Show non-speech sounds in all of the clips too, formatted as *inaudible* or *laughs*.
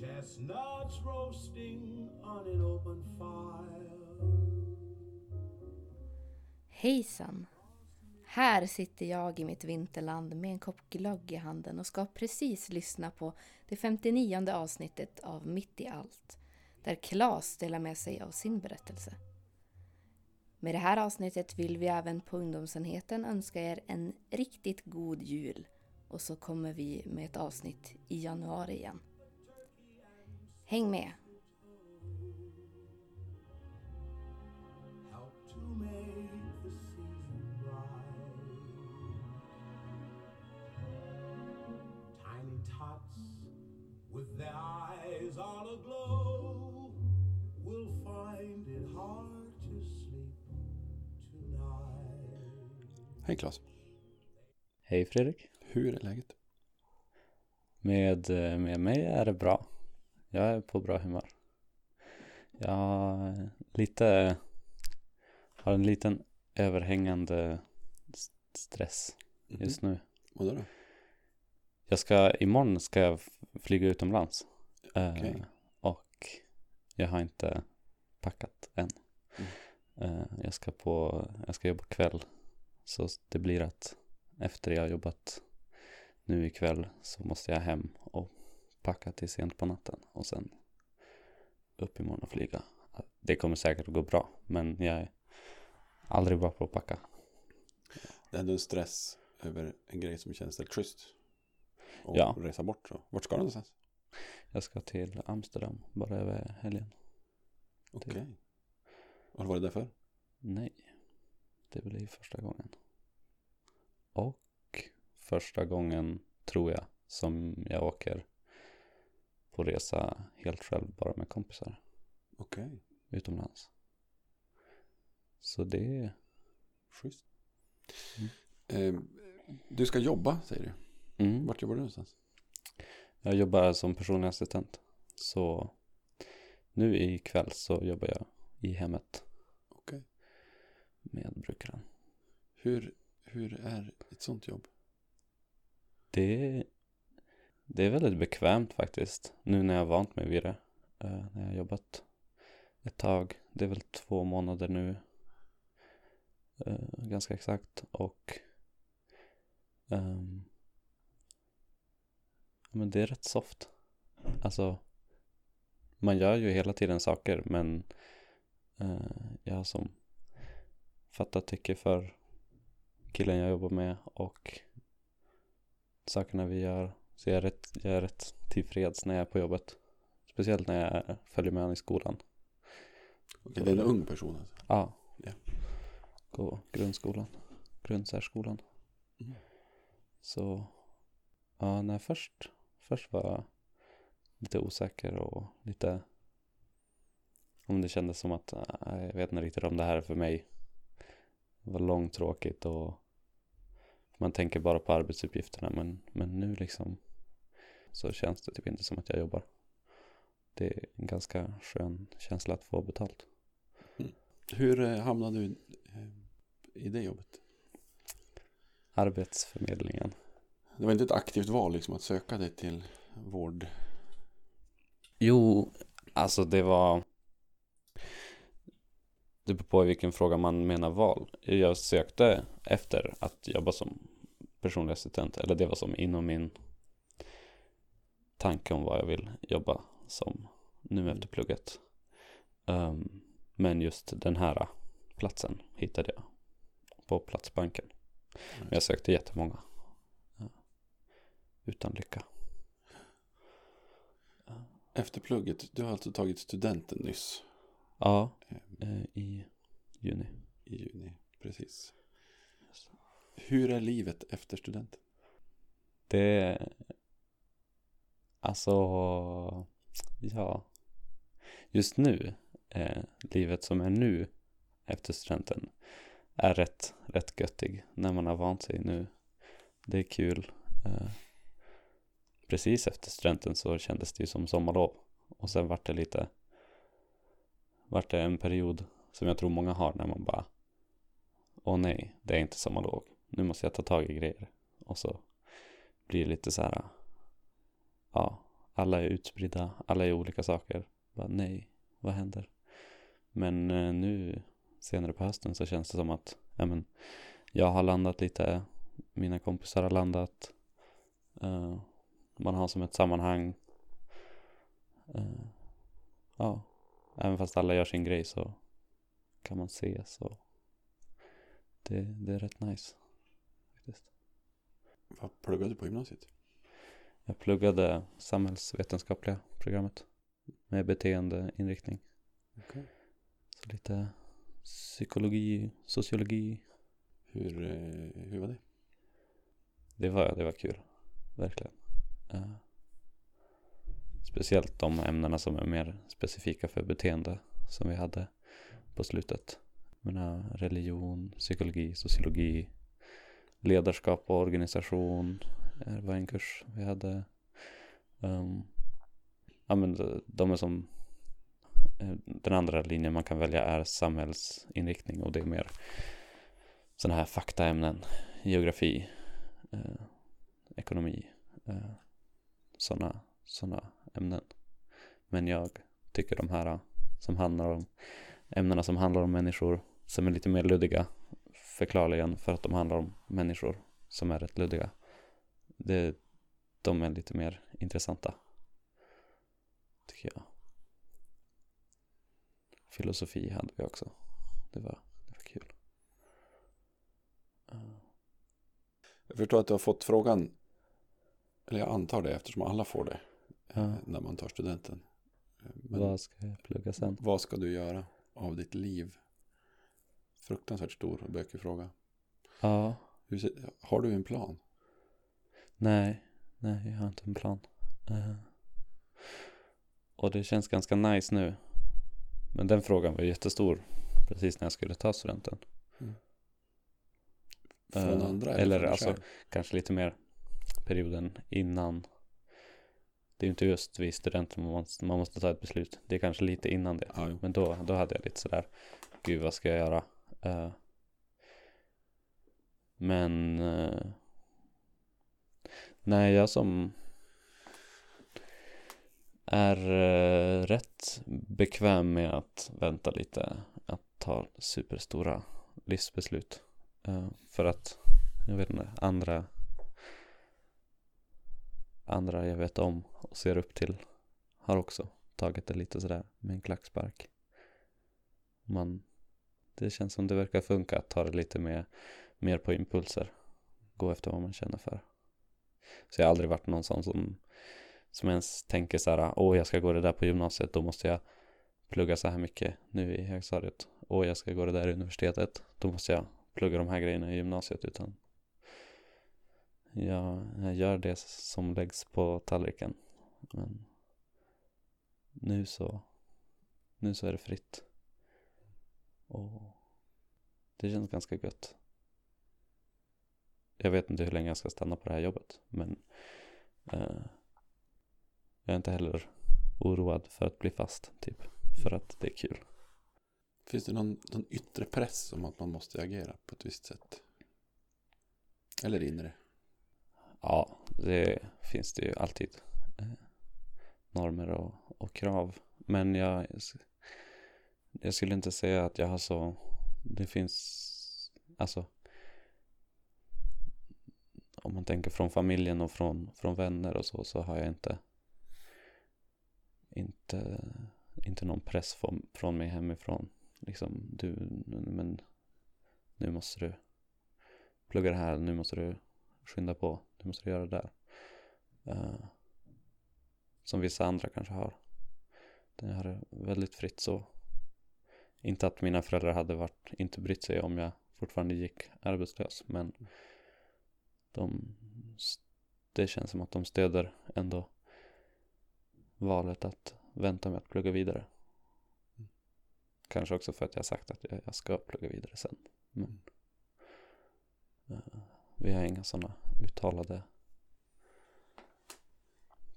Chestnuts roasting on an open fire. Hejsan! Här sitter jag i mitt vinterland med en kopp glögg i handen och ska precis lyssna på det 59 avsnittet av Mitt i allt, där Klas delar med sig av sin berättelse. Med det här avsnittet vill vi även på ungdomsenheten önska er en riktigt god jul och så kommer vi med ett avsnitt i januari igen. Tiny tots with their eyes all aglow will find it hard to sleep tonight. Hej Claes, Hej Fredrik. hur är läget? Med, eh, med mig är det bra. Jag är på bra humör. Jag lite, har en liten överhängande stress just nu. Vad då? Jag ska, imorgon ska jag flyga utomlands. Eh, Okej. och jag har inte packat än. Mm. Eh, jag, ska på, jag ska jobba kväll. Så det blir att efter jag har jobbat nu ikväll så måste jag hem och packa till sent på natten. Och sen upp imorgon och flyga. Det kommer säkert gå bra. Men jag är aldrig bra på att packa. Det är ändå en stress över en grej som känns rätt schysst. Och Ja. resa bort så. Vart ska du någonstans? Jag ska till Amsterdam bara över helgen. Okej. Har du varit där för? Nej, det blir första gången. Och första gången, tror jag, som jag åker på resa helt själv bara med kompisar Okej. utomlands. Så det, Schysst. Mm. Eh, du ska jobba säger du. mm, Vart jobbar du någonstans? jag jobbar som personlig assistent. Så nu ikväll så jobbar jag i hemmet Okej. med brukaren. Hur, hur är ett sånt jobb? Det, det är väldigt bekvämt faktiskt. Nu när jag har vant mig vid det. Eh, när jag har jobbat ett tag. Det är väl två månader nu. Eh, ganska exakt. Och um, men det är rätt soft. Alltså man gör ju hela tiden saker men uh, jag har som fattat tycke för killen jag jobbar med och sakerna vi gör. Så jag är rätt, jag är rätt tillfreds när jag är på jobbet. Speciellt när jag följer med honom i skolan. Okej, det är en ung person alltså. Ja. Ja. Gå grundskolan. Grundsärskolan. Mm. Så, ja, nej först, först var jag lite osäker och lite om det kändes som att äh, jag vet inte riktigt om det här är för mig. Det var långtråkigt och man tänker bara på arbetsuppgifterna men, men nu liksom så känns det typ inte som att jag jobbar. Det är en ganska skön känsla att få betalt. Hur eh, hamnade du eh, i det jobbet? Arbetsförmedlingen. Det var inte ett aktivt val liksom att söka dig till vård. Jo, alltså det var Det beror på vilken fråga man menar val. Jag sökte efter att jobba som personlig assistent. Eller det var som inom min tanke om vad jag vill jobba som nu efter plugget. Ehm, men just den här platsen hittade jag på Platsbanken. Men jag sökte jättemånga. Ja. Utan lycka. Efter plugget, du har alltså tagit studenten nyss. Ja, eh, eh, i juni. I juni, precis. Hur är livet efter studenten? Det... Alltså... Ja. Just nu, eh, livet som är nu efter studenten är rätt, rätt göttig när man har vant sig nu. Det är kul. Eh, precis efter studenten så kändes det ju som sommarlov. Och sen vart det lite... Vart det en period som jag tror många har när man bara Åh nej, det är inte sommarlov. Nu måste jag ta tag i grejer. Och så blir det lite så här ja, alla är utspridda, alla är olika saker. Bara, nej, vad händer? Men eh, nu senare på hösten så känns det som att ja, men, jag har landat lite, mina kompisar har landat. Uh, man har som ett sammanhang. Uh, ja, även fast alla gör sin grej så kan man ses och det, det är rätt nice. Faktiskt. Vad pluggade du på gymnasiet? Jag pluggade samhällsvetenskapliga programmet med beteendeinriktning. Okej. Så lite psykologi, sociologi. Hur, eh, hur var det? Det var, det var kul, verkligen. Eh, speciellt de ämnena som är mer specifika för beteende som vi hade på slutet. Menar, religion, psykologi, sociologi, ledarskap och organisation det var en kurs vi hade. Um, ja men de- är som eh, den andra linjen man kan välja är samhällsinriktning och det är mer sådana här faktaämnen, geografi, eh, ekonomi, eh, sådana såna ämnen. Men jag tycker de här som handlar om ämnena som handlar om människor som är lite mer luddiga förklarligen för att de handlar om människor som är rätt luddiga. Det, de är lite mer intressanta. Tycker jag. Filosofi hade vi också. Det var, det var kul. Uh, Jag förstår att du har fått frågan, eller jag antar det eftersom alla får det eh, Ja. när man tar studenten. Eh, Men vad ska jag plugga sen? vad ska du göra av ditt liv? Fruktansvärt stor och bökig fråga. Ja, Hur, har du en plan? Nej, nej, jag har inte en plan. Eh, och det känns ganska nice nu. Men den frågan var jättestor precis när jag skulle ta studenten. Från Eh, andra? eller från dig alltså- själv? Kanske lite mer perioden innan. Det är ju inte just vid studenten man måste, man måste ta ett beslut. Det är kanske lite innan det. Ja, jo. Men då, då hade jag lite sådär, gud vad ska jag göra? Eh, men uh, nej, jag som är eh, rätt bekväm med att vänta lite, att ta superstora livsbeslut. Eh, för att, jag vet inte, andra andra jag vet om och ser upp till har också tagit det lite sådär med en klackspark. Man, det känns som det verkar funka att ta det lite mer, mer på impulser. Gå efter vad man känner för. Så jag har aldrig varit någon sån som, som ens tänker så här, åh jag ska gå det där på gymnasiet, då måste jag plugga så här mycket nu i högstadiet. Åh jag ska gå det där i universitetet, då måste jag plugga de här grejerna i gymnasiet. Utan jag, jag gör det som läggs på tallriken. Men nu så, nu så är det fritt. Och det känns ganska gött. Jag vet inte hur länge jag ska stanna på det här jobbet. Men eh, jag är inte heller oroad för att bli fast. Typ. För att det är kul. Finns det någon, någon yttre press om att man måste agera på ett visst sätt? Eller inre? Ja, det finns det ju alltid. Eh, normer och, och krav. Men jag, jag skulle inte säga att jag har så, det finns, alltså om man tänker från familjen och från, från vänner och så, så har jag inte, inte, inte någon press från, från mig hemifrån. Liksom, du, men nu måste du plugga det här, nu måste du skynda på, nu måste du göra det där. Uh, som vissa andra kanske har. Den har det väldigt fritt så. Inte att mina föräldrar hade varit, inte brytt sig om jag fortfarande gick arbetslös, men de, det känns som att de stöder ändå valet att vänta med att plugga vidare. Kanske också för att jag sagt att jag, jag ska plugga vidare sen. Men, eh, vi har inga sådana uttalade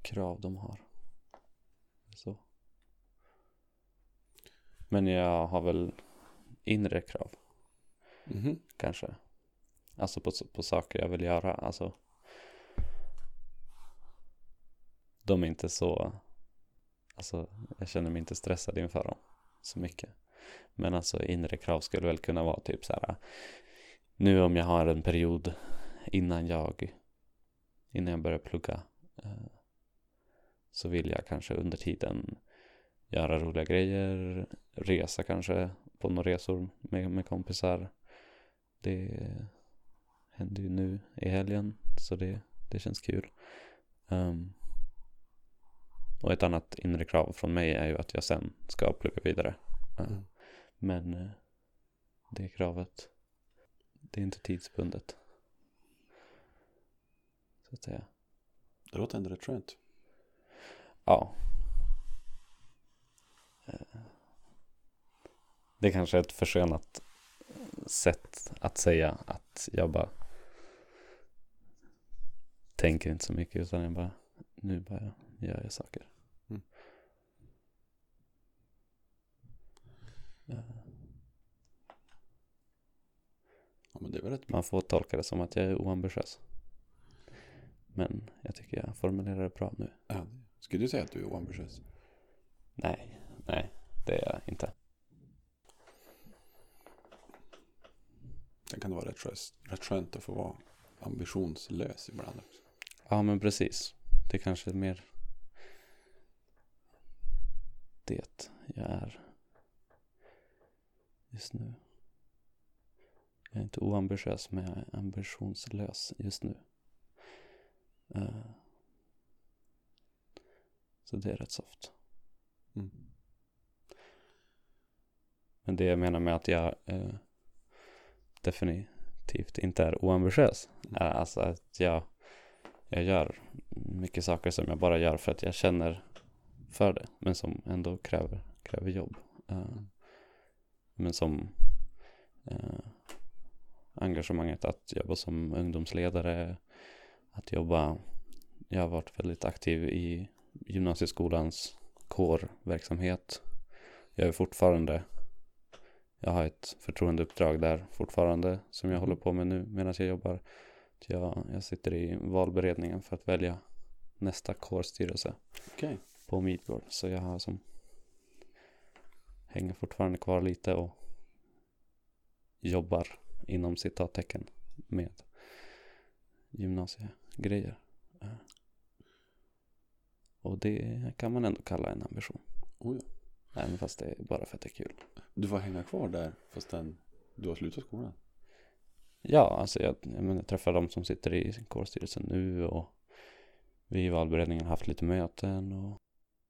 krav de har. Så. Men jag har väl inre krav Mhm. kanske. Alltså på, på saker jag vill göra. Alltså. de är inte så, alltså jag känner mig inte stressad inför dem så mycket. Men alltså inre krav skulle väl kunna vara typ så här, nu om jag har en period innan jag, innan jag börjar plugga, eh, så vill jag kanske under tiden göra roliga grejer, resa kanske på några resor med, med kompisar. Det händer ju nu i helgen, så det, det känns kul. Um, och ett annat inre krav från mig är ju att jag sen ska plugga vidare. Uh, Mm. Men uh, det kravet, det är inte tidsbundet. Så att säga. Det låter ändå rätt skönt. Ja. Eh, Det är kanske är ett försenat sätt att säga att jag bara tänker inte så mycket utan jag bara nu bara gör jag saker. Mm. Eh, Ja, men det väl rätt Man får tolka det som att jag är oambitiös. Men jag tycker jag formulerar det bra nu. Ja. Skulle du säga att du är oambitiös? Nej, nej, det är jag inte. Sen kan det vara rätt skönt att få vara ambitionslös ibland också. Ja, men precis. Det kanske är mer det jag är just nu. Jag är inte oambitiös, men jag är ambitionslös just nu. Eh, så det är rätt soft. Mm. Men det jag menar med att jag eh, definitivt inte är oambitiös är alltså att jag, jag gör mycket saker som jag bara gör för att jag känner för det. Men som ändå kräver, kräver jobb. Eh, men som eh, engagemanget att jobba som ungdomsledare, att jobba, jag har varit väldigt aktiv i gymnasieskolans kårverksamhet. Jag är fortfarande, jag har ett förtroendeuppdrag där fortfarande som jag håller på med nu medan jag jobbar. Jag, jag sitter i valberedningen för att välja nästa kårstyrelse Okej. på Midgård. Så jag har som hänger fortfarande kvar lite och jobbar inom citattecken med gymnasiegrejer. Och det kan man ändå kalla en ambition. Oh, ja. Även fast det är bara för att det är kul. Du får hänga kvar där fastän du har slutat skolan. Ja, alltså jag, jag, menar, jag träffar de som sitter i kårstyrelsen nu och vi i valberedningen har haft lite möten och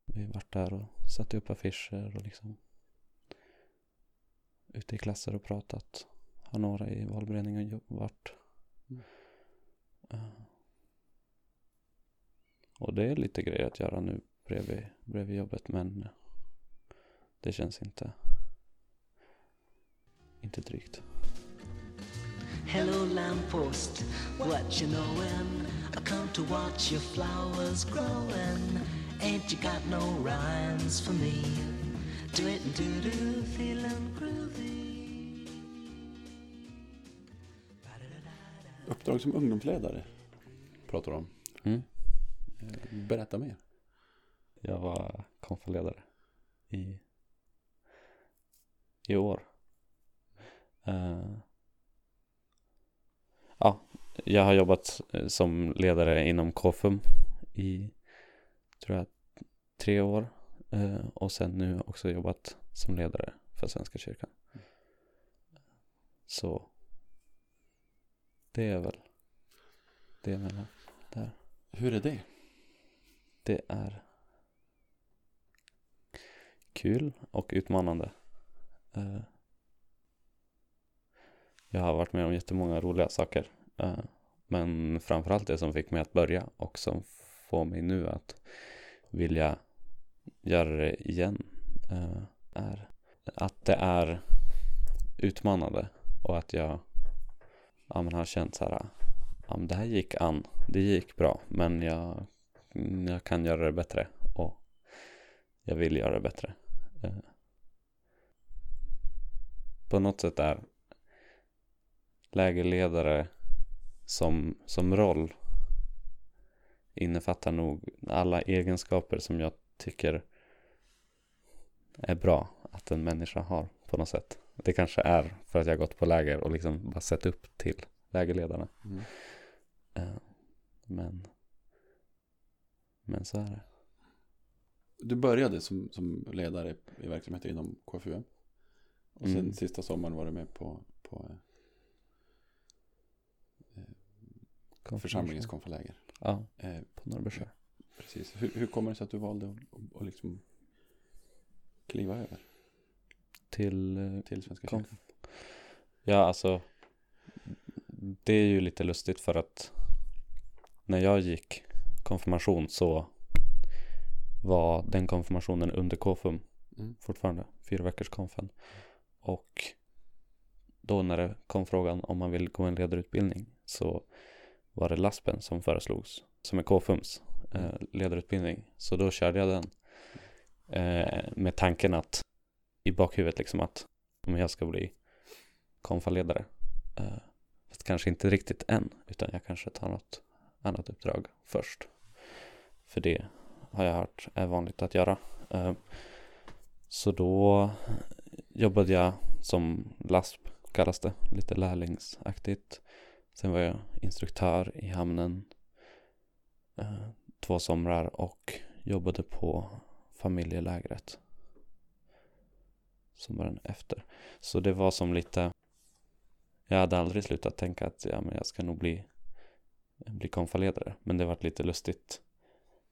vi har varit där och satt upp affischer och liksom ute i klasser och pratat. Har några i valberedningen varit. Mm. Eh, och det är lite grejer att göra nu bredvid, bredvid jobbet men det känns inte inte drygt. Hello, lamppost, what you knowin'? I come to watch your flowers growin'. Ain't you got no rhymes for me? Do it and do do, feelin' groovy. Uppdrag som ungdomsledare pratar du om. Mm. Eh, Berätta mer. Jag var konfaledare i, i år. Eh, ja, jag har jobbat eh, som ledare inom KFUM i, tror jag, tre år. Eh, och sen nu också jobbat som ledare för Svenska kyrkan. Så det är väl det jag menar där. Hur är det? Det är kul och utmanande. Jag har varit med om jättemånga roliga saker. Eh, men framförallt det som fick mig att börja och som får mig nu att vilja göra det igen eh, är att det är utmanande och att jag ja, men har känt så här ja, men det här gick an, det gick bra men jag jag kan göra det bättre och jag vill göra det bättre. Eh. På något sätt är lägerledare som, som roll innefattar nog alla egenskaper som jag tycker är bra att en människa har på något sätt. Det kanske är för att jag gått på läger och liksom bara sett upp till lägerledarna. Mm. Eh, Men, men så är det. Du började som, som ledare i verksamheten inom KFUM. Och sen Mm. sista sommaren var du med på, på eh, församlingens konfaläger. Ja, Eh, på Norrbyskär. precis. Hur, hur kommer det sig att du valde att, liksom kliva över Till eh, till Svenska Konf- kyrkan? Ja, alltså det är ju lite lustigt för att när jag gick konfirmation så var den konfirmationen under KFUM Mm. fortfarande, fyra veckors konfen. Och då när det kom frågan om man vill gå en ledarutbildning så var det LASPen som föreslogs, som är KFUMs eh, ledarutbildning. Så då körde jag den eh, med tanken att i bakhuvudet liksom att om jag ska bli konfaledare. Eh, fast kanske inte riktigt än, utan jag kanske tar något annat uppdrag först. För det har jag hört är vanligt att göra. Eh, så då jobbade jag som LASP kallas det, lite lärlingsaktigt. Sen var jag instruktör i hamnen eh, två somrar och jobbade på familjelägret. Sommaren efter. Så det var som lite, jag hade aldrig slutat tänka att ja, men jag ska nog bli, bli konfaledare. Men det var lite lustigt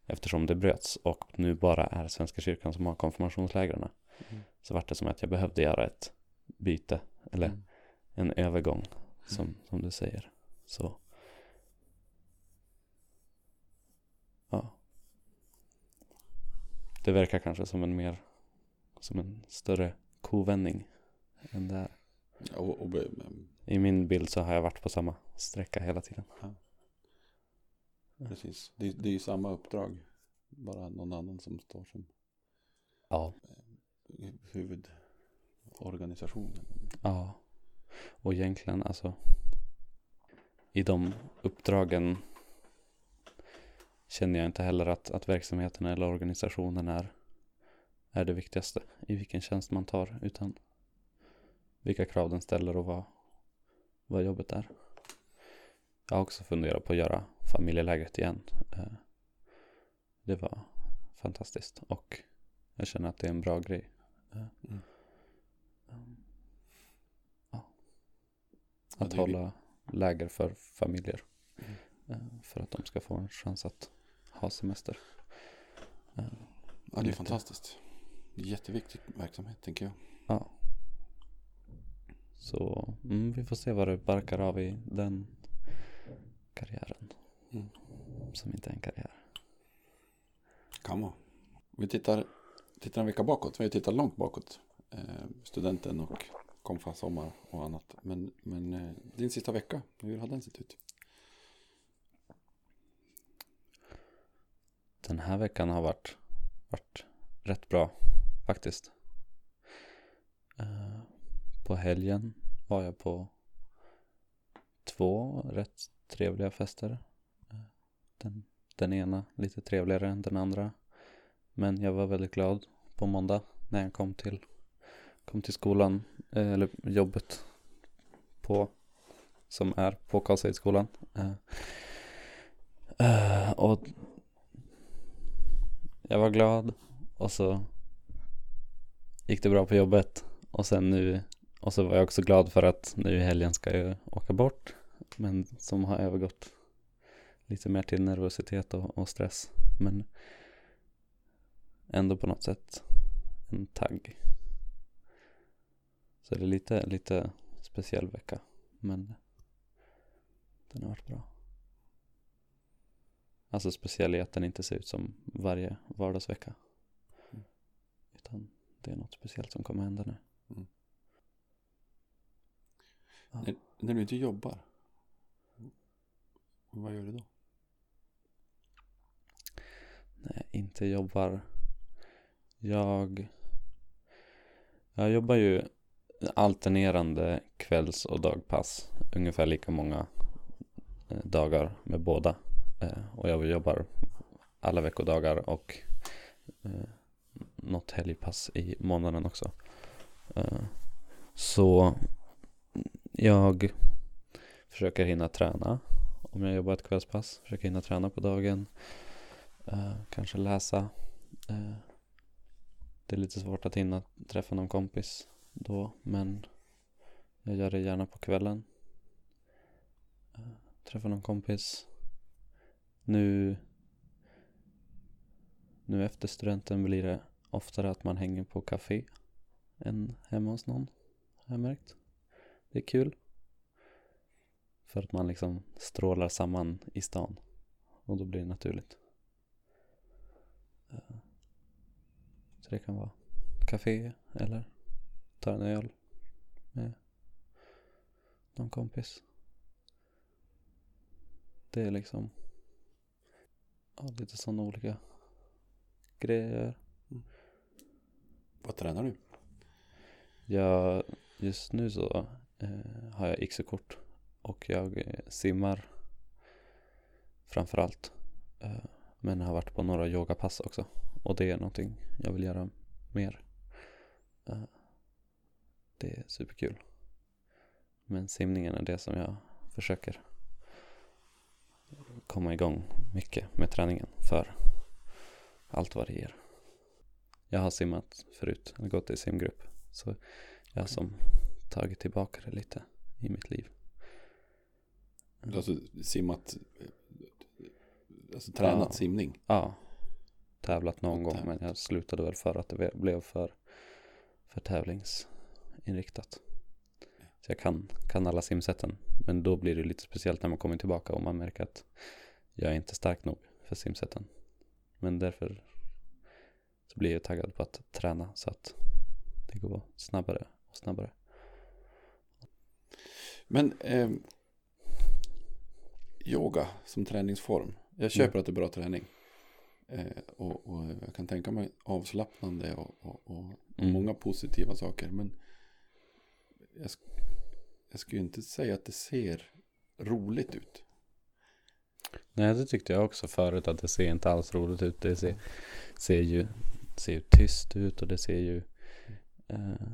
eftersom det bröts och nu bara är Svenska kyrkan som har konfirmationslägren. Mm. Så vart det som att jag behövde göra ett byte eller Mm. en övergång som, som du säger. Så. Ja. Det verkar kanske som en mer, som en större kovändning än det är. Och, och, I min bild så har jag varit på samma sträcka hela tiden. precis. Det, det är ju samma uppdrag. Bara någon annan som står som Ja. huvudorganisationen. Ja. Och egentligen alltså i de uppdragen känner jag inte heller att, att verksamheten eller organisationen är, är det viktigaste i vilken tjänst man tar utan vilka krav den ställer och vad, vad jobbet är. Jag har också funderat på att göra familjelägret igen. Eh, Det var fantastiskt och jag känner att det är en bra grej. Eh, Mm. Ja. Ja, Att vi- hålla läger för familjer. Mm. eh, För att de ska få en chans att ha semester. Eh, Ja, det är Lite. fantastiskt. Jätteviktig verksamhet, tänker jag. Ja. Så mm, vi får se vad det barkar av i den karriären. Mm. Som inte är en karriär. Kan vara. Vi tittar, tittar en vecka bakåt. Vi har tittat långt bakåt. Eh, studenten och konfa sommar och annat. Men, men eh, din sista vecka, hur har den sett ut? Den här veckan har varit, varit rätt bra faktiskt. Eh, på helgen var jag på två rätt trevliga fester. Eh, den, den ena lite trevligare än den andra. Men jag var väldigt glad på måndag när jag kom till, kom till skolan, eh, eller jobbet på, som är på Karlshöjdskolan. Eh, eh, och jag var glad och så gick det bra på jobbet. Och sen nu och så var jag också glad för att nu i helgen ska jag åka bort. Men som har övergått lite mer till nervositet och, och stress. Men ändå på något sätt en tagg så det är lite, lite speciell vecka men den har varit bra Alltså speciell i att den inte ser ut som varje vardagsvecka. Mm. Utan det är något speciellt som kommer hända nu. Mm. Ja. När, när du inte jobbar, vad gör du då? Jag inte jobbar. Jag, jag jobbar ju alternerande kvälls och dagpass. Ungefär lika många eh, dagar med båda. Eh, och jag jobbar alla veckodagar och eh, något helgpass i månaden också. Så jag försöker hinna träna om jag jobbar ett kvällspass. Försöker hinna träna på dagen. Kanske läsa. Det är lite svårt att hinna träffa någon kompis då, men jag gör det gärna på kvällen. Eh, träffar träffa någon kompis. Nu, nu efter studenten blir det oftare att man hänger på café än hemma hos någon, har jag märkt. Det är kul. För att man liksom strålar samman i stan. Och då blir det naturligt. Eh, så det kan vara café eller ta en öl med någon kompis. Det är liksom ja, lite sådana olika grejer. Vad tränar du? Jag, just nu så eh, har jag XU-kort och jag eh, simmar framförallt. Eh, men har varit på några yogapass också och det är någonting jag vill göra mer. Eh, det är superkul. Men simningen är det som jag försöker komma igång mycket med träningen för allt vad det ger. Jag har simmat förut, har gått i simgrupp. Så jag har som tagit tillbaka det lite i mitt liv. Du har alltså simmat, alltså tränat Ja. simning. Ja, tävlat någon gång men jag slutade väl för att det blev för, för tävlingsinriktat. Så jag kan, kan alla simsätten. Men då blir det lite speciellt när man kommer tillbaka och man märker att jag är inte stark nog för simsätten. Men därför så blir jag taggad på att träna så att det går snabbare och snabbare. Men eh, yoga som träningsform. Jag köper att det är bra träning. Eh, och, och jag kan tänka mig avslappnande och, och, och, och Mm. många positiva saker. Men jag, sk- jag skulle inte säga att det ser roligt ut. Nej, det tyckte jag också förut att det ser inte alls roligt ut. Det ser, ser, ju, ser ju tyst ut och det ser ju eh,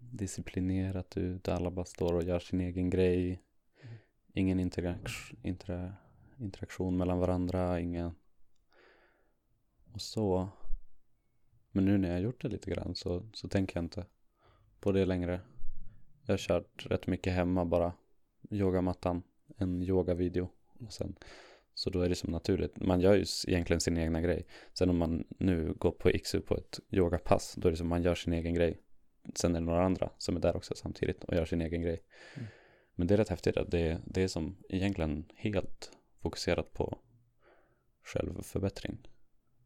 disciplinerat ut. Alla bara står och gör sin egen grej. Ingen interac- intera, interaktion mellan varandra, ingen och så. Men nu när jag har gjort det lite grann så, så tänker jag inte på det längre. Jag har kört rätt mycket hemma bara. Yogamattan, en yogavideo. Och sen, så då är det som naturligt. Man gör ju egentligen sin egna grej. Sen om man nu går på XU på ett yogapass, då är det som man gör sin egen grej. Sen är det några andra som är där också samtidigt och gör sin egen grej. Mm. Men det är rätt häftigt att det, det är som egentligen helt fokuserat på självförbättring.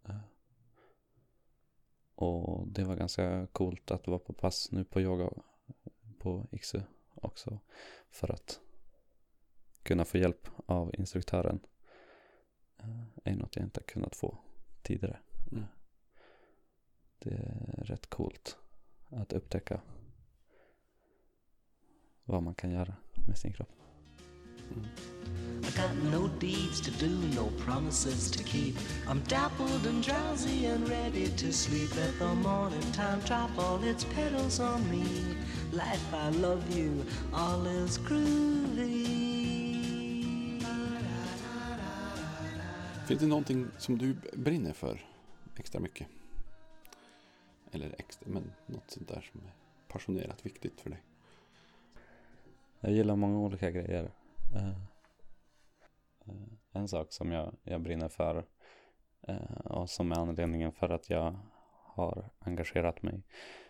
Eh, Och det var ganska coolt att vara på pass nu på yoga på XU också. För att kunna få hjälp av instruktören eh, är något jag inte kunnat få tidigare. Mm. Det är rätt coolt att upptäcka vad man kan göra med sin kropp. I got no deeds to do, no promises to keep. I'm dappled and drowsy and ready to sleep. Let the morning time drop all its petals on me. Life, I love you, all is groovy. Finns det någonting som du brinner för extra mycket? Eller extra, men något sånt där som är passionerat viktigt för dig. Jag gillar många olika grejer. Eh, eh, en sak som jag, jag brinner för eh, och som är anledningen för att jag har engagerat mig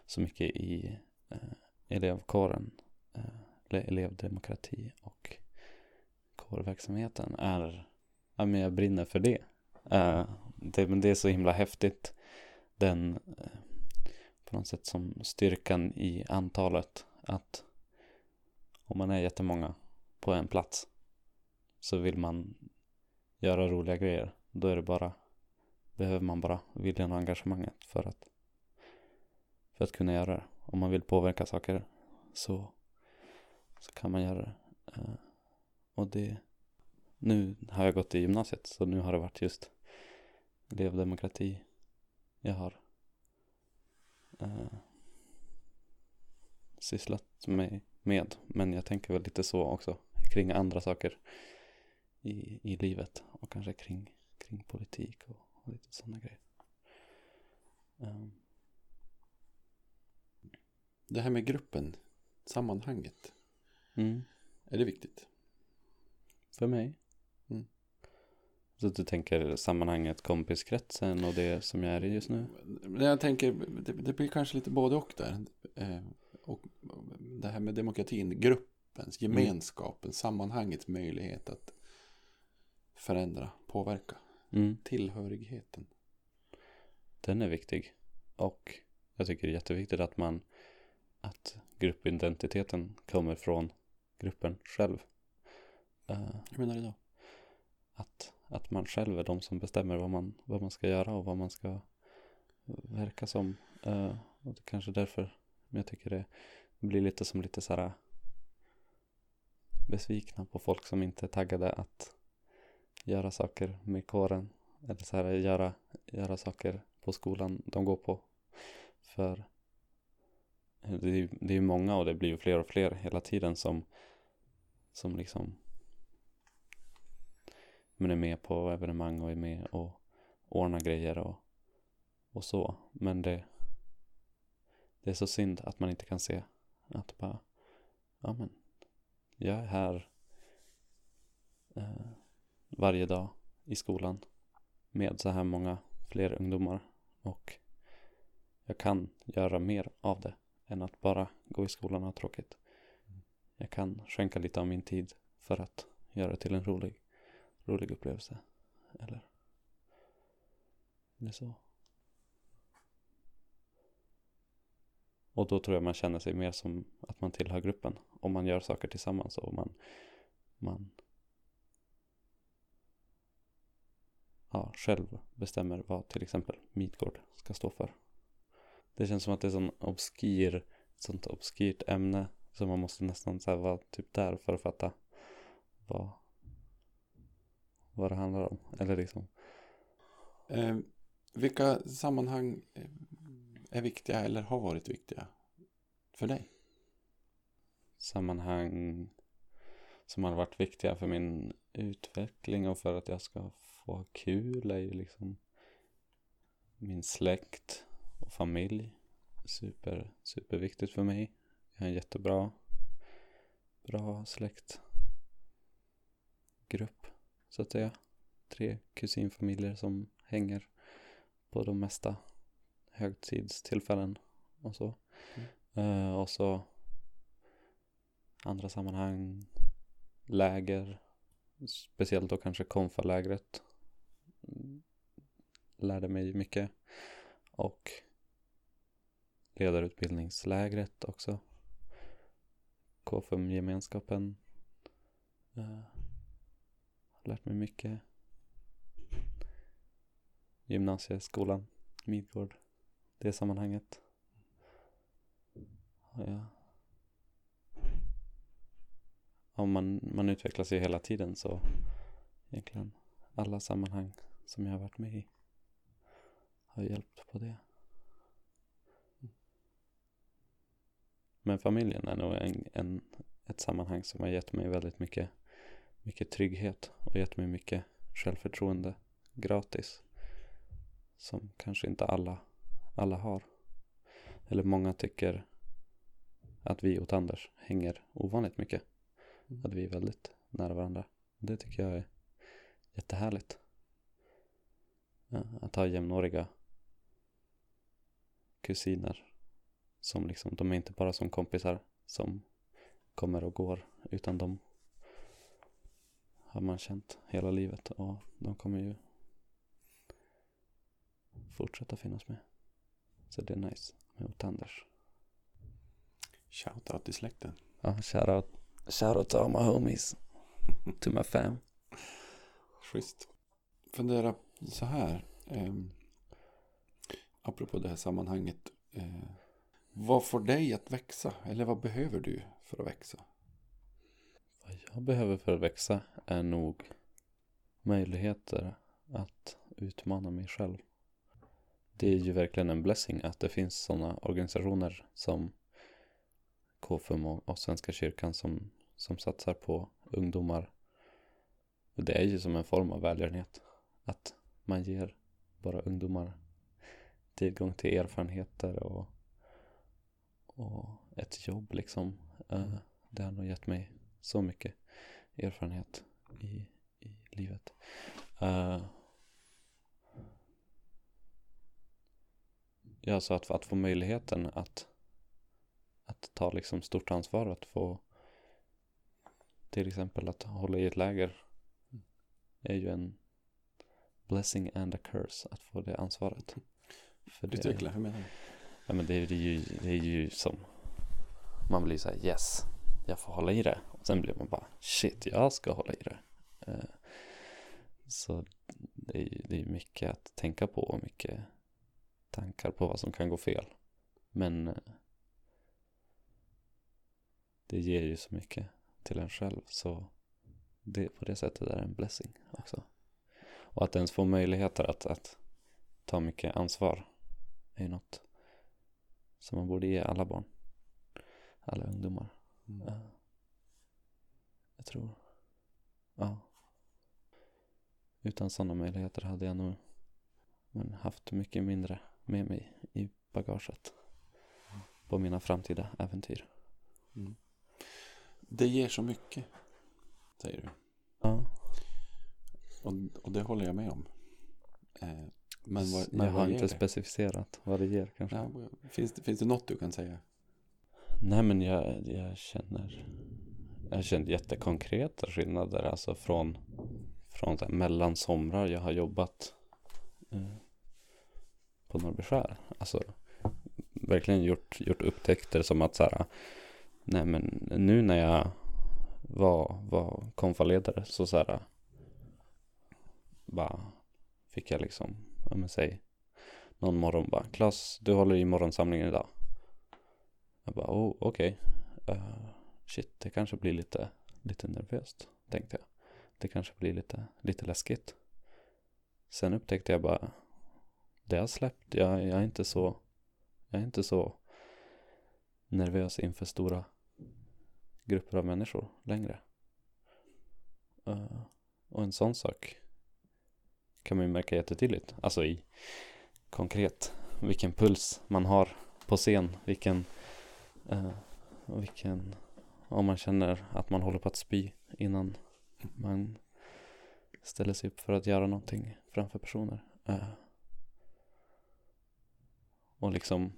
så mycket i elevkåren, elevdemokrati och kårverksamheten är, ja men jag brinner för det. Det. Men det är så himla häftigt, den på något sätt som styrkan i antalet, att om man är jättemånga på en plats så vill man göra roliga grejer. Då är det bara, behöver man bara viljan och engagemanget för att, för att kunna göra det. Om man vill påverka saker så, så kan man göra det. Eh, och det, nu har jag gått i gymnasiet så nu har det varit just elevdemokrati jag har eh, sysslat med, med. Men jag tänker väl lite så också kring andra saker i, i livet och kanske kring, kring politik och, och lite sådana grejer. Um, Det här med gruppen, sammanhanget, mm, är det viktigt? för mig. Mm. Så du tänker sammanhanget kompiskretsen och det som jag är i just nu? Jag tänker, det, det blir kanske lite både och där. Eh, och det här med demokratin, gruppens, gemenskapen, sammanhangets möjlighet att förändra, påverka. Mm. Tillhörigheten. Den är viktig. Och jag tycker det är jätteviktigt att man att gruppidentiteten kommer från gruppen själv. Eh, Hur menar du då? att, att man själv är de som bestämmer vad man, vad man ska göra och vad man ska verka som. Eh, och det kanske därför jag tycker det blir lite som lite så här besvikna på folk som inte är taggade att göra saker med kåren. Eller så här göra, göra saker på skolan de går på. För det är ju det är många och det blir ju fler och fler hela tiden som, som liksom men är med på evenemang och är med och ordnar grejer och, och så. Men det, det är så synd att man inte kan se att bara, ja men, jag är här eh, varje dag i skolan med så här många fler ungdomar och jag kan göra mer av det än att bara gå i skolan och ha tråkigt. Jag kan skänka lite av min tid för att göra det till en rolig, rolig upplevelse. Eller? Det är så. Och då tror jag man känner sig mer som att man tillhör gruppen. Om man gör saker tillsammans och man, man ja, själv bestämmer vad till exempel Midgård ska stå för. Det känns som att det är sån obskyr, ett sånt obskyrt ämne så man måste nästan så här vara typ där för att fatta vad, vad det handlar om. Eller liksom, Eh, vilka sammanhang eh, är viktiga eller har varit viktiga för dig? sammanhang som har varit viktiga för min utveckling och för att jag ska få ha kul är ju liksom min släkt och familj. Super, superviktigt för mig. Jag har en jättebra bra släktgrupp så att säga. Tre kusinfamiljer som hänger på de mesta högtidstillfällen och så. Eh, och så andra sammanhang, läger, speciellt då kanske konfalägret. Mm, Lärde mig mycket. Och ledarutbildningslägret också. KFUM-gemenskapen. Uh, lärt mig mycket. Gymnasieskolan, Midgård. Det sammanhanget. Ja. om man, man utvecklas ju hela tiden så egentligen alla sammanhang som jag har varit med i har hjälpt på det. Men familjen är nog en, en, ett sammanhang som har gett mig väldigt mycket, mycket trygghet och gett mig mycket självförtroende gratis. Som kanske inte alla, alla har. Eller många tycker att vi och Anders hänger ovanligt mycket. Att vi är väldigt nära varandra. Det tycker jag är jättehärligt. Ja, Att ha jämnåriga kusiner. Som liksom, de är inte bara som kompisar som kommer och går. Utan de har man känt hela livet. Och de kommer ju fortsätta finnas med. Så det är nice med Otanders. Shoutout till släkten. Ja, shoutout, shoutout to all my homies. *laughs* To my fam. Schysst. Fundera så här. Eh, apropå det här sammanhanget. Eh, vad får dig att växa? Eller vad behöver du för att växa? Vad jag behöver för att växa är nog möjligheter att utmana mig själv. Det är ju verkligen en blessing att det finns sådana organisationer som KFUM och, och Svenska kyrkan som, som satsar på ungdomar. Och det är ju som en form av välgörenhet. Att man ger bara ungdomar tillgång till erfarenheter och, och ett jobb liksom. Eh, det har nog gett mig så mycket erfarenhet i, i livet. Uh, ja, så att, att få möjligheten att, att ta liksom stort ansvar, att få till exempel att hålla i ett läger är ju en blessing and a curse att få det ansvaret. För det, Utveckla, hur menar du? Ja men det, är- det, är ju, det är ju som Man blir så här yes Jag får hålla i det och sen blir man bara shit jag ska hålla i det Eh, Så det är ju det är mycket att tänka på och mycket tankar på vad som kan gå fel Men eh, Det ger ju så mycket till en själv så det, på det sättet är det en blessing också Och att ens få möjligheter att, att ta mycket ansvar är ju något som man borde ge alla barn. Alla ungdomar. Mm. Ja. Jag tror. Ja. Utan sådana möjligheter hade jag nog men, haft mycket mindre med mig i bagaget. På mina framtida äventyr. Det ger så mycket, säger du. Ja. Och, och det håller jag med om. Eh, men vad, Men jag har inte det? specificerat vad det ger kanske. Ja, finns, det, finns det något du kan säga? Nej men jag, jag känner Jag känner jättekonkreta skillnader Alltså från Från så här, mellan somrar jag har jobbat eh, på Norrbyskär Alltså Verkligen gjort, gjort upptäckter som att så här Nej men nu när jag Var, var konfaledare så så här Bara Fick jag liksom Ja men säg Någon morgon bara Klas du håller i morgonsamlingen idag jag bara, oh, okej. Eh, shit, det kanske blir lite, lite nervöst, tänkte jag. Det kanske blir lite, lite läskigt. Sen upptäckte jag bara, det har släppt. Jag, jag är inte så, jag är inte så nervös inför stora grupper av människor längre. Eh, och en sån sak kan man ju märka jättetydligt. Alltså i konkret, vilken puls man har på scen, vilken uh, vilken, om man känner att man håller på att spy innan man ställer sig upp för att göra någonting framför personer. Uh, och liksom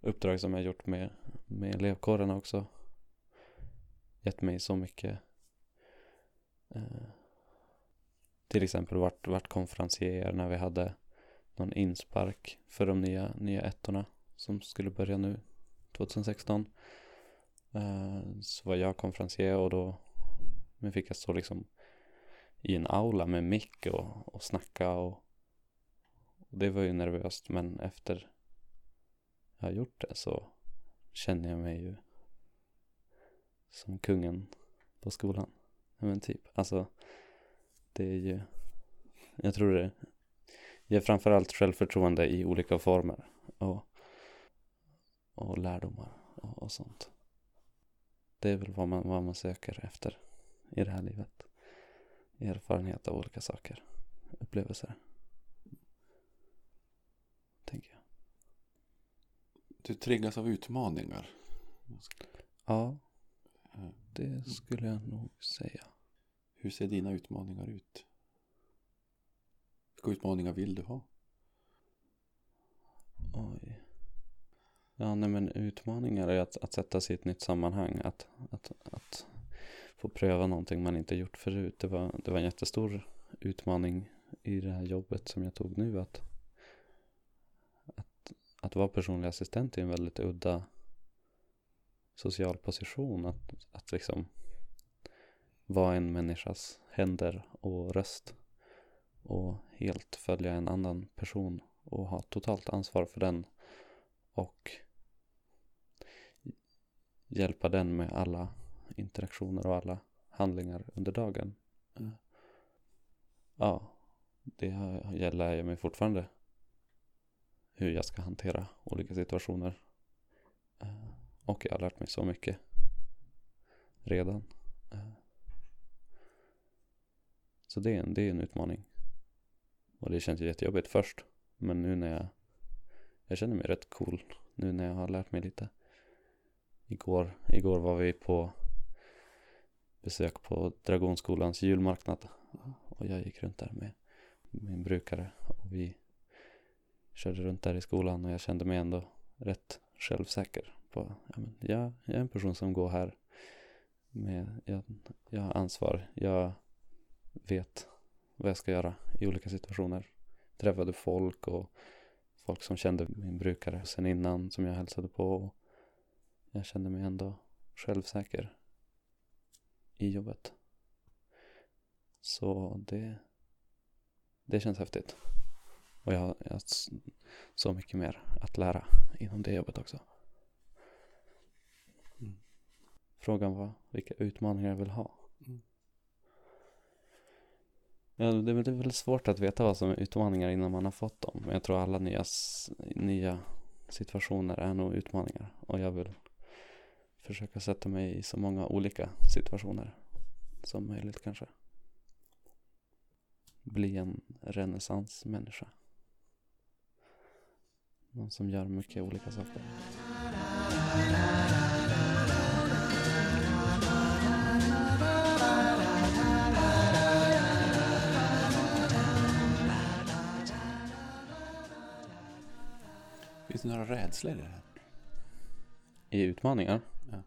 uppdrag som jag gjort med, med elevkårerna också. Gett mig så mycket eh, till exempel vart, vart konferencier när vi hade någon inspark för de nya, nya ettorna som skulle börja nu 2016 eh, så var jag konferencier och då men fick jag stå liksom i en aula med mick och, och snacka och, det var ju nervöst men efter jag har gjort det så känner jag mig ju som kungen på skolan. Men typ, alltså det är ju jag tror det ger framförallt självförtroende i olika former och och lärdomar och, och sånt. Det är väl vad man, vad man söker efter i det här livet. Erfarenhet av olika saker, upplevelser. Tänker jag. Du triggas av utmaningar. Ja, Eh, det skulle jag nog säga. Hur ser dina utmaningar ut? Vilka utmaningar vill du ha? Oj. Ja, nej men utmaningar är att, att sätta sig i ett nytt sammanhang. Att, att, att få pröva någonting man inte gjort förut. Det var, det var en jättestor utmaning i det här jobbet som jag tog nu. Att, att, vara personlig assistent är en väldigt udda social position. Att, att liksom vara en människas händer och röst. Och helt följa en annan person och ha totalt ansvar för den och hjälpa den med alla interaktioner och alla handlingar under dagen. Ja, det gäller lär jag mig fortfarande. Hur jag ska hantera olika situationer. Eh, och jag har lärt mig så mycket. Redan. Eh, så det är en, det är en utmaning. Och det känns ju jättejobbigt först. Men nu när jag Jag känner mig rätt cool nu när jag har lärt mig lite. Igår, igår var vi på besök på Dragonskolans julmarknad. Och jag gick runt där med min brukare. Och vi körde runt där i skolan och jag kände mig ändå rätt självsäker. På, ja, men jag, jag är en person som går här med, jag, jag har ansvar. Jag vet vad jag ska göra i olika situationer. Träffade folk och folk som kände min brukare sen innan som jag hälsade på. Och jag kände mig ändå självsäker i jobbet. Så det, det känns häftigt. Och jag, jag har så mycket mer att lära inom det jobbet också. Mm. Frågan var vilka utmaningar jag vill ha. Mm. Ja, det är väl- svårt att veta vad som är utmaningar innan man har fått dem. Men jag tror alla nya, nya situationer är nog utmaningar. Och jag vill försöka sätta mig i så många olika situationer som möjligt kanske. Bli en renässansmänniska. Som gör mycket olika saker. Finns det några rädslor i det här? I utmaningar? Ja.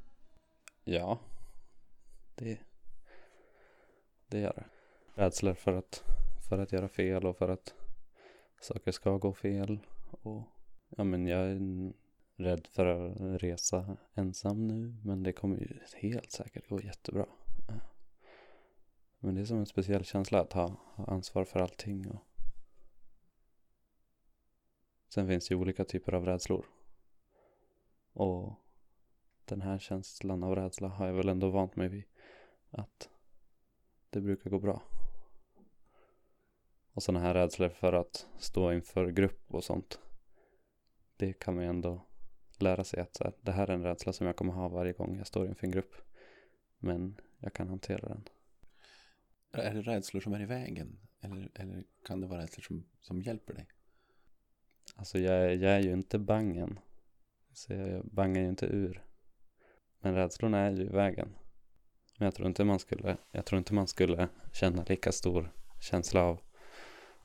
Ja. Det, det gör det. Rädslor för att, för att göra fel och för att saker ska gå fel. Och ja, men jag är rädd för att resa ensam nu. Men det kommer ju helt säkert gå jättebra. Men det är som en speciell känsla att ha, ha ansvar för allting. Och... Sen finns det ju olika typer av rädslor. Och den här känslan av rädsla har jag väl ändå vant mig vid. Att det brukar gå bra. Och sådana här rädslor för att stå inför grupp och sånt. Det kan man ju ändå lära sig att så här, det här är en rädsla som jag kommer ha varje gång jag står inför en grupp. Men jag kan hantera den. Är det rädslor som är i vägen? Eller, eller kan det vara rädslor som, som hjälper dig? Alltså jag, är- jag är ju inte bangen. Så jag bangar ju inte ur. Men rädslorna är ju i vägen. Men jag tror inte man skulle, jag tror inte man skulle känna lika stor känsla av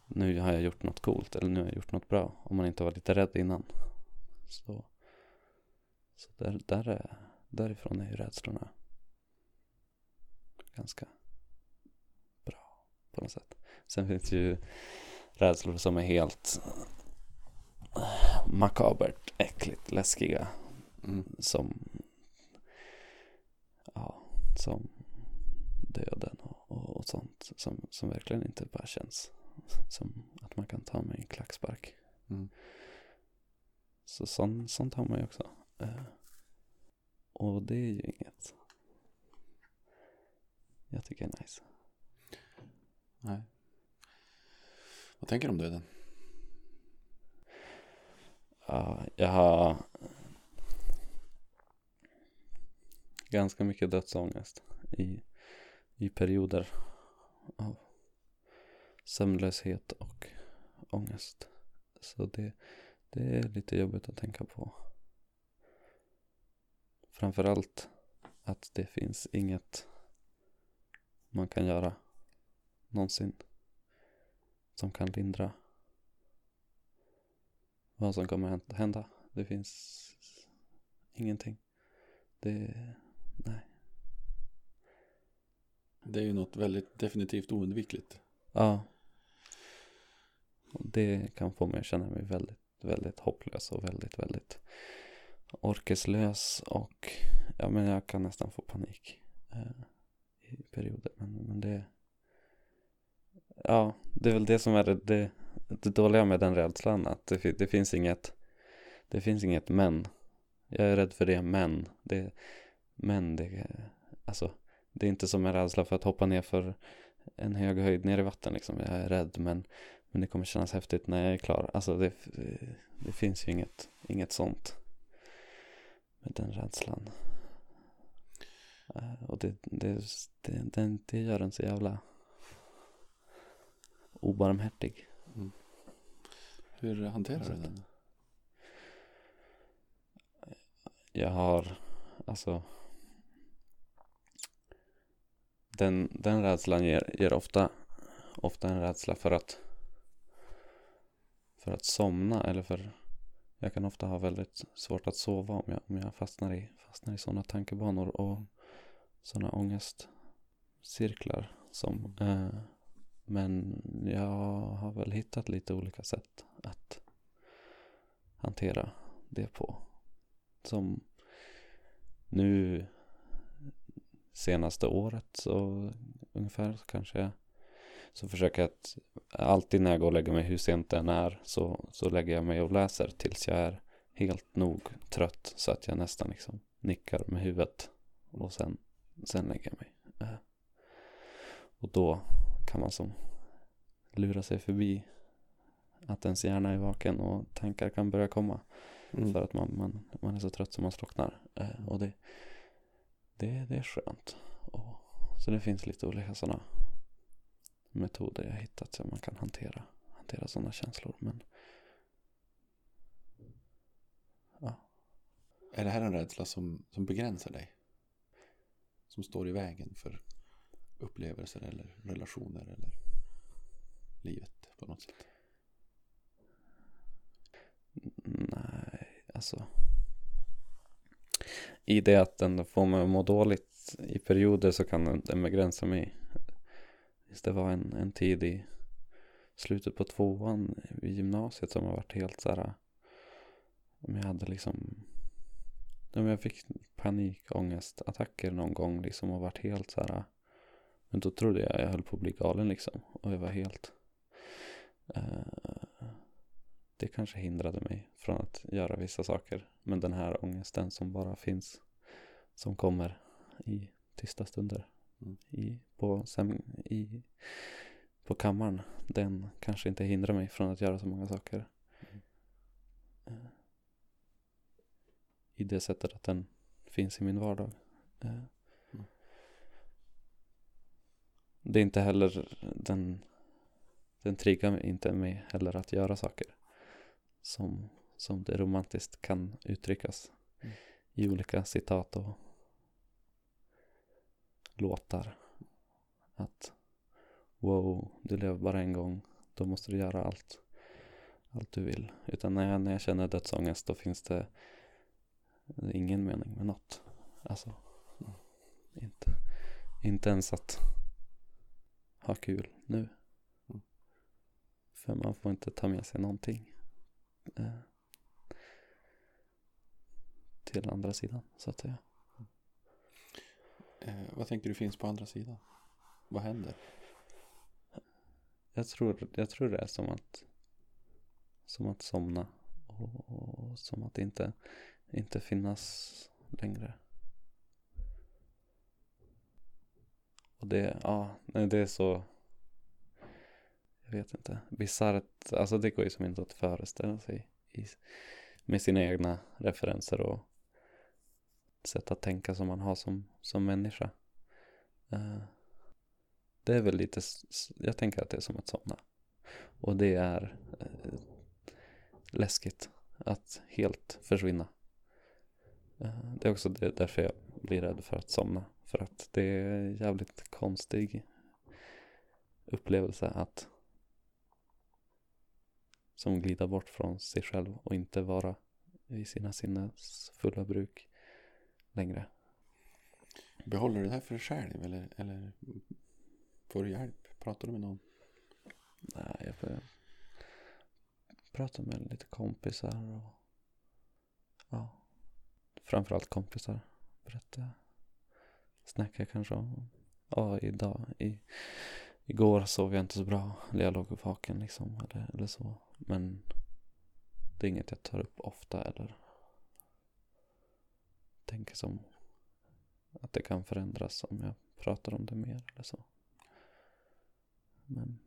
nu har jag gjort något coolt eller nu har jag gjort något bra. Om man inte var lite rädd innan. Så, så där, där är, därifrån är ju rädslorna ganska bra på något sätt. Sen finns det ju rädslor som är helt makabert, äckligt, läskiga. Mm. Som, ja, som döden och, och, och sånt. Som, som verkligen inte bara känns som att man kan ta med en klackspark. Mm. Så sånt, sånt har man ju också. Eh, och det är ju inget jag tycker är nice. Nej. Vad tänker du om döden? Ja, jag har ganska mycket dödsångest i, i perioder av sömnlöshet och ångest. Så det, det är lite jobbigt att tänka på. Framförallt att det finns inget man kan göra någonsin som kan lindra vad som kommer att hända. Det finns ingenting. Det, nej. Det är ju något väldigt definitivt oundvikligt. Ja. Och det kan få mig att känna mig väldigt, väldigt hopplös och väldigt, väldigt orkeslös och ja, men jag kan nästan få panik eh, i perioder. Men, men det, ja, det är väl det som är det, det, det dåliga med den rädslan, att det, det finns inget, det finns inget men. Jag är rädd för det, men det, men det, alltså, det är inte som en rädsla för att hoppa ner för en hög höjd ner i vatten liksom. Jag är rädd men, men det kommer kännas häftigt när jag är klar. Alltså det, det finns ju inget, inget sånt med den rädslan. Eh, och det, det, det, det, gör en så jävla obarmhärtig. Hur hanterar du den? Jag har, alltså den, den rädslan ger, ger ofta, ofta en rädsla för att för att somna eller för jag kan ofta ha väldigt svårt att sova om jag, om jag fastnar i, fastnar i sådana tankebanor och sådana ångestcirklar som eh, men jag har väl hittat lite olika sätt att hantera det på. Som nu senaste året så ungefär så kanske jag så försöker jag att alltid när jag går och lägger mig hur sent den är så, så lägger jag mig och läser tills jag är helt nog trött så att jag nästan liksom nickar med huvudet och sen, sen lägger jag mig. Eh, Och då kan man som lura sig förbi att ens hjärna är vaken och tankar kan börja komma. Mm. För att man, man, man är så trött som man slocknar. Eh, och det, det, det är skönt. Och, så det finns lite olika sådana metoder jag hittat så man kan hantera, hantera sådana känslor. Men Är det här en rädsla som, som begränsar dig? Som står i vägen för upplevelser eller relationer eller livet på något sätt? nej, alltså. I det att den får mig att må dåligt i perioder så kan den begränsa mig. Just det var en, en tid i slutet på tvåan i gymnasiet som har varit helt så här. Om jag hade liksom. Om jag fick panikångestattacker någon gång liksom och varit helt så här. Men då trodde jag jag höll på att bli galen liksom. Och jag var helt. eh, det kanske hindrade mig från att göra vissa saker. Men den här ångesten som bara finns. Som kommer i tysta stunder. I, på, sem, i, på kammaren. Den kanske inte hindrar mig från att göra så många saker. Mm. I det sättet att den finns i min vardag. Eh, Mm. Det är inte heller den den triggar inte mig heller att göra saker som, som det romantiskt kan uttryckas Mm. i olika citat och låtar. Att wow, du lever bara en gång, då måste du göra allt, allt du vill. Utan när jag, när jag känner dödsångest då finns det ingen mening med något. Alltså, inte, inte ens att ha kul nu. Mm. För man får inte ta med sig någonting. Eh, till andra sidan, så att säga. Eh, vad tänker du finns på andra sidan? Vad händer? Jag tror, jag tror det är som att som att somna och, och som att inte, inte finnas längre. Och det, ja, nej, det är så jag vet inte, bisarrt, alltså det går ju som inte att föreställa sig i, med sina egna referenser och sätt att tänka som man har som, som människa. Eh, det är väl lite, jag tänker att det är som att somna. Och det är eh, läskigt att helt försvinna. Eh, det är också det, därför jag blir rädd för att somna. För att det är en jävligt konstig upplevelse att som glida bort från sig själv och inte vara i sina sinnes fulla bruk längre. Behåller du det här för dig själv eller, eller får du hjälp? Pratar du med någon? Nej, jag får prata med lite kompisar och ja, framförallt kompisar. Berätta, snacka kanske om, ja idag, i, igår sov jag inte så bra, eller jag låg vaken liksom, eller, eller så. Men det är inget jag tar upp ofta eller tänker som att det kan förändras om jag pratar om det mer eller så. Men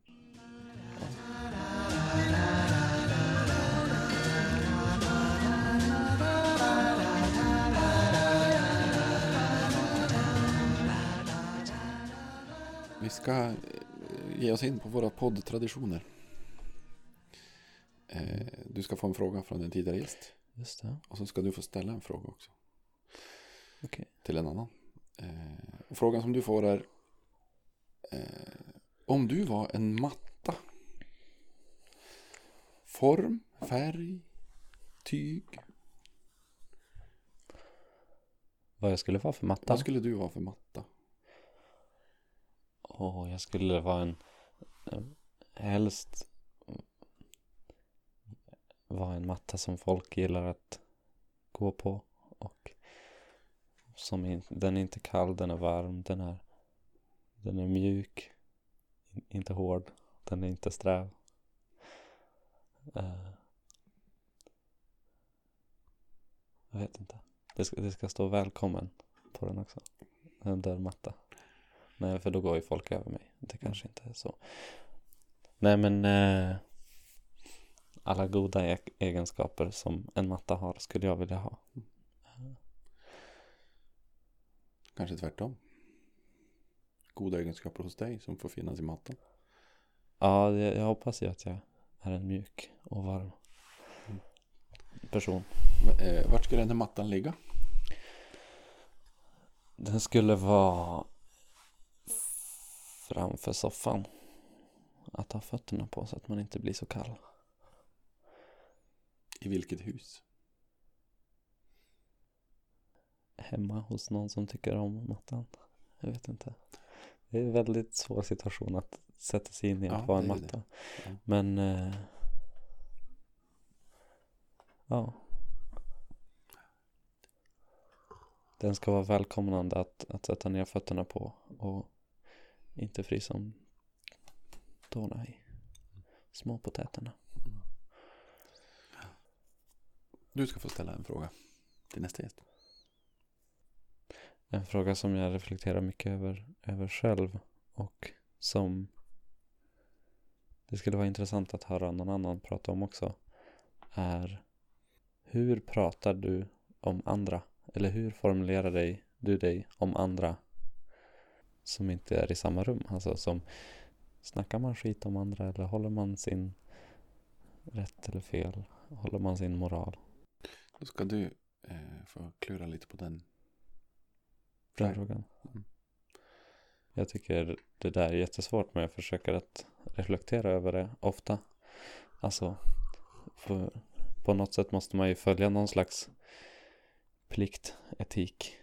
Vi ska eh, ge oss in på våra poddtraditioner. Eh, Du ska få en fråga från en tidigare gäst. just det. Och så ska du få ställa en fråga också. Okej. Till en annan. Eh, frågan som du får är. Eh, om du var en matta. Form, färg, tyg. Vad jag skulle vara för matta? Vad skulle du vara för matta? Åh, jag skulle vara en... Helst vara en matta som folk gillar att gå på. Och som in, den är inte kall, den är varm, den är, den är mjuk. in- Inte hård, den är inte sträv. Eh, jag vet inte. Det ska, det ska stå välkommen på den också. En dörrmatta. Nej, för då går ju folk över mig. Det kanske inte är så. Nej, men eh, alla goda e- egenskaper som en matta har skulle jag vilja ha. Kanske tvärtom. Goda egenskaper hos dig som får finnas i mattan. Ja, jag, jag hoppas ju att jag är en mjuk och varm person. Eh, vart skulle den här mattan ligga? Den skulle vara framför soffan. Att ha fötterna på så att man inte blir så kall. I vilket hus? Hemma hos någon som tycker om mattan. Jag vet inte. Det är en väldigt svår situation att sätta sig in i att Ja, vara en matta. Ja. Men eh, ja. Den ska vara välkomnande att, att sätta ner fötterna på och inte frysa om tårna i småpotäterna. Du ska få ställa en fråga till nästa gäst. En fråga som jag reflekterar mycket över, över själv och som det skulle vara intressant att höra någon annan prata om också är hur pratar du om andra? Eller hur formulerar dig, du dig om andra som inte är i samma rum? Alltså som snackar man skit om andra eller håller man sin rätt eller fel? Håller man sin moral? Då ska du eh, få klura lite på den. Den Nej. frågan. Mm. Jag tycker det där är jättesvårt men jag försöker att reflektera över det ofta. Alltså, för på något sätt måste man ju följa någon slags plikt, etik.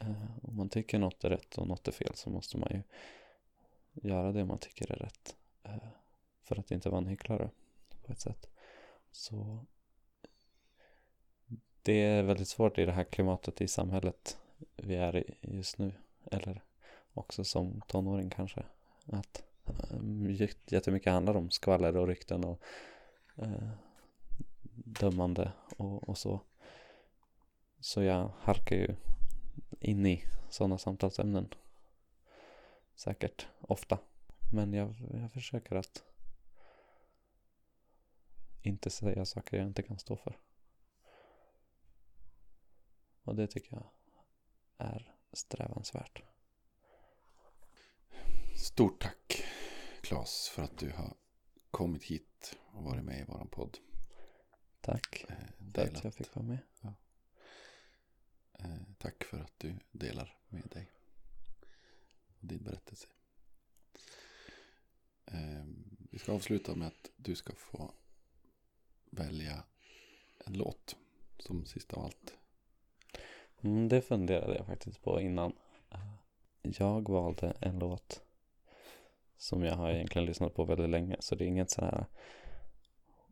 Eh, om man tycker något är rätt och något är fel så måste man ju göra det man tycker är rätt. Eh, för att inte vara en hycklare på ett sätt. Så det är väldigt svårt i det här klimatet i samhället vi är just nu. Eller också som tonåring kanske. Att ehm, jättemycket handlar om skvaller och rykten och eh, dömande och, och så. Så jag harkar ju in i sådana samtalsämnen. Säkert ofta. Men jag, jag försöker att inte säga saker jag inte kan stå för. Och det tycker jag är strävansvärt. Stort tack Claes för att du har kommit hit och varit med i våran podd. Tack Eh, för att jag fick vara med. Eh, tack för att du delar med dig. Och din berättelse. Eh, vi ska avsluta med att du ska få välja en låt som sista av allt. Mm, det funderade jag faktiskt på innan. Jag valde en låt som jag har egentligen lyssnat på väldigt länge. Så det är inget så här,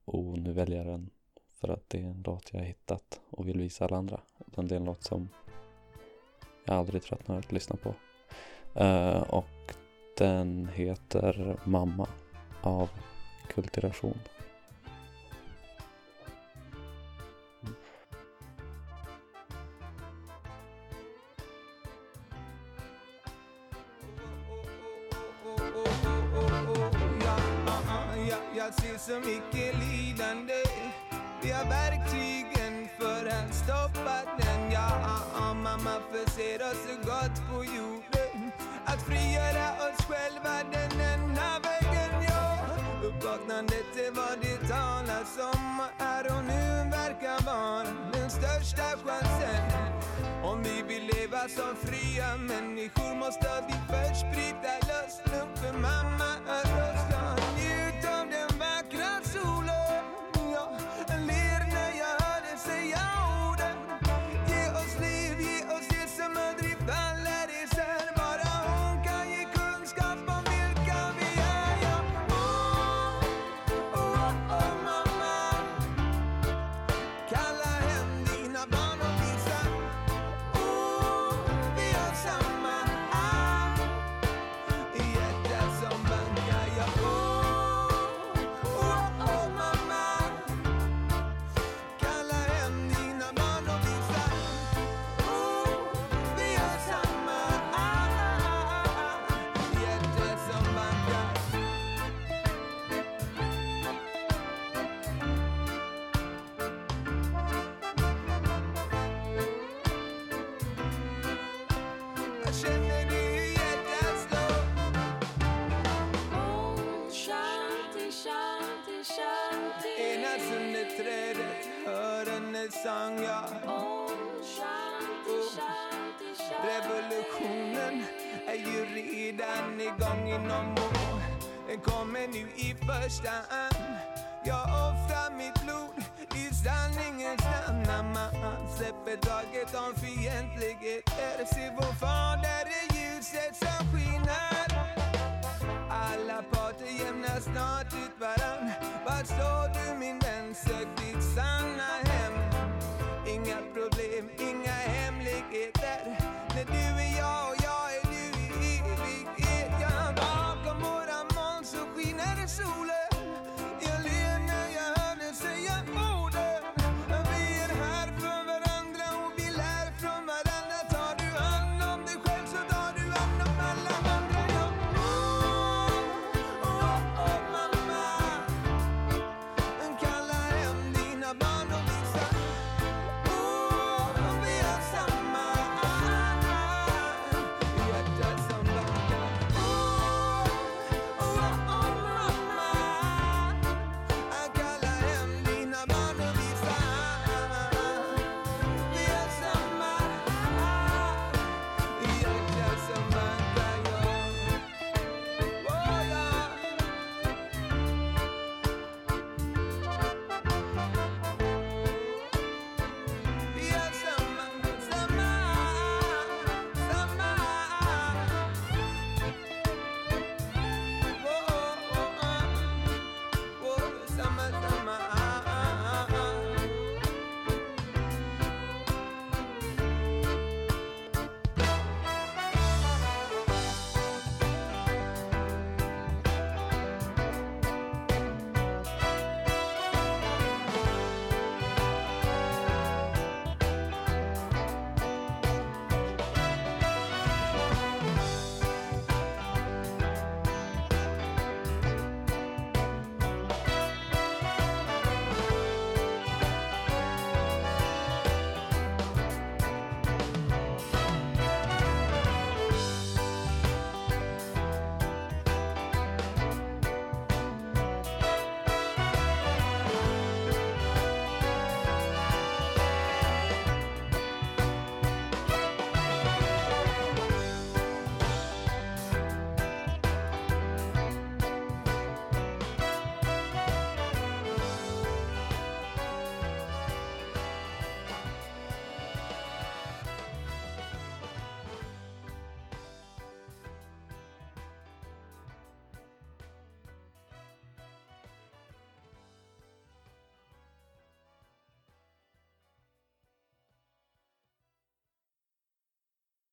oh nu väljer jag den för att det är en låt jag har hittat och vill visa alla andra. Utan det är en låt som jag aldrig tröttnar att lyssna på. Uh, och den heter Mamma av Kulturation. Så mycket lidande. Vi har verktygen för att stoppa den. Ja, ah, ah, mamma förser oss så gott på jorden. Att frigöra oss själva den enda vägen, ja. Uppvaknandet är vad det talas om. Och här och nu verkar vara den största chansen. Om vi vill leva som fria människor måste vi först bryta loss lugn för mamma igång inom Den kommer nu i första hand. Jag offrar mitt blod i sanningens namn. När man släpper taget om fientligheter. Se vår fader är ljuset som skiner. Alla parter jämnar snart ut varann.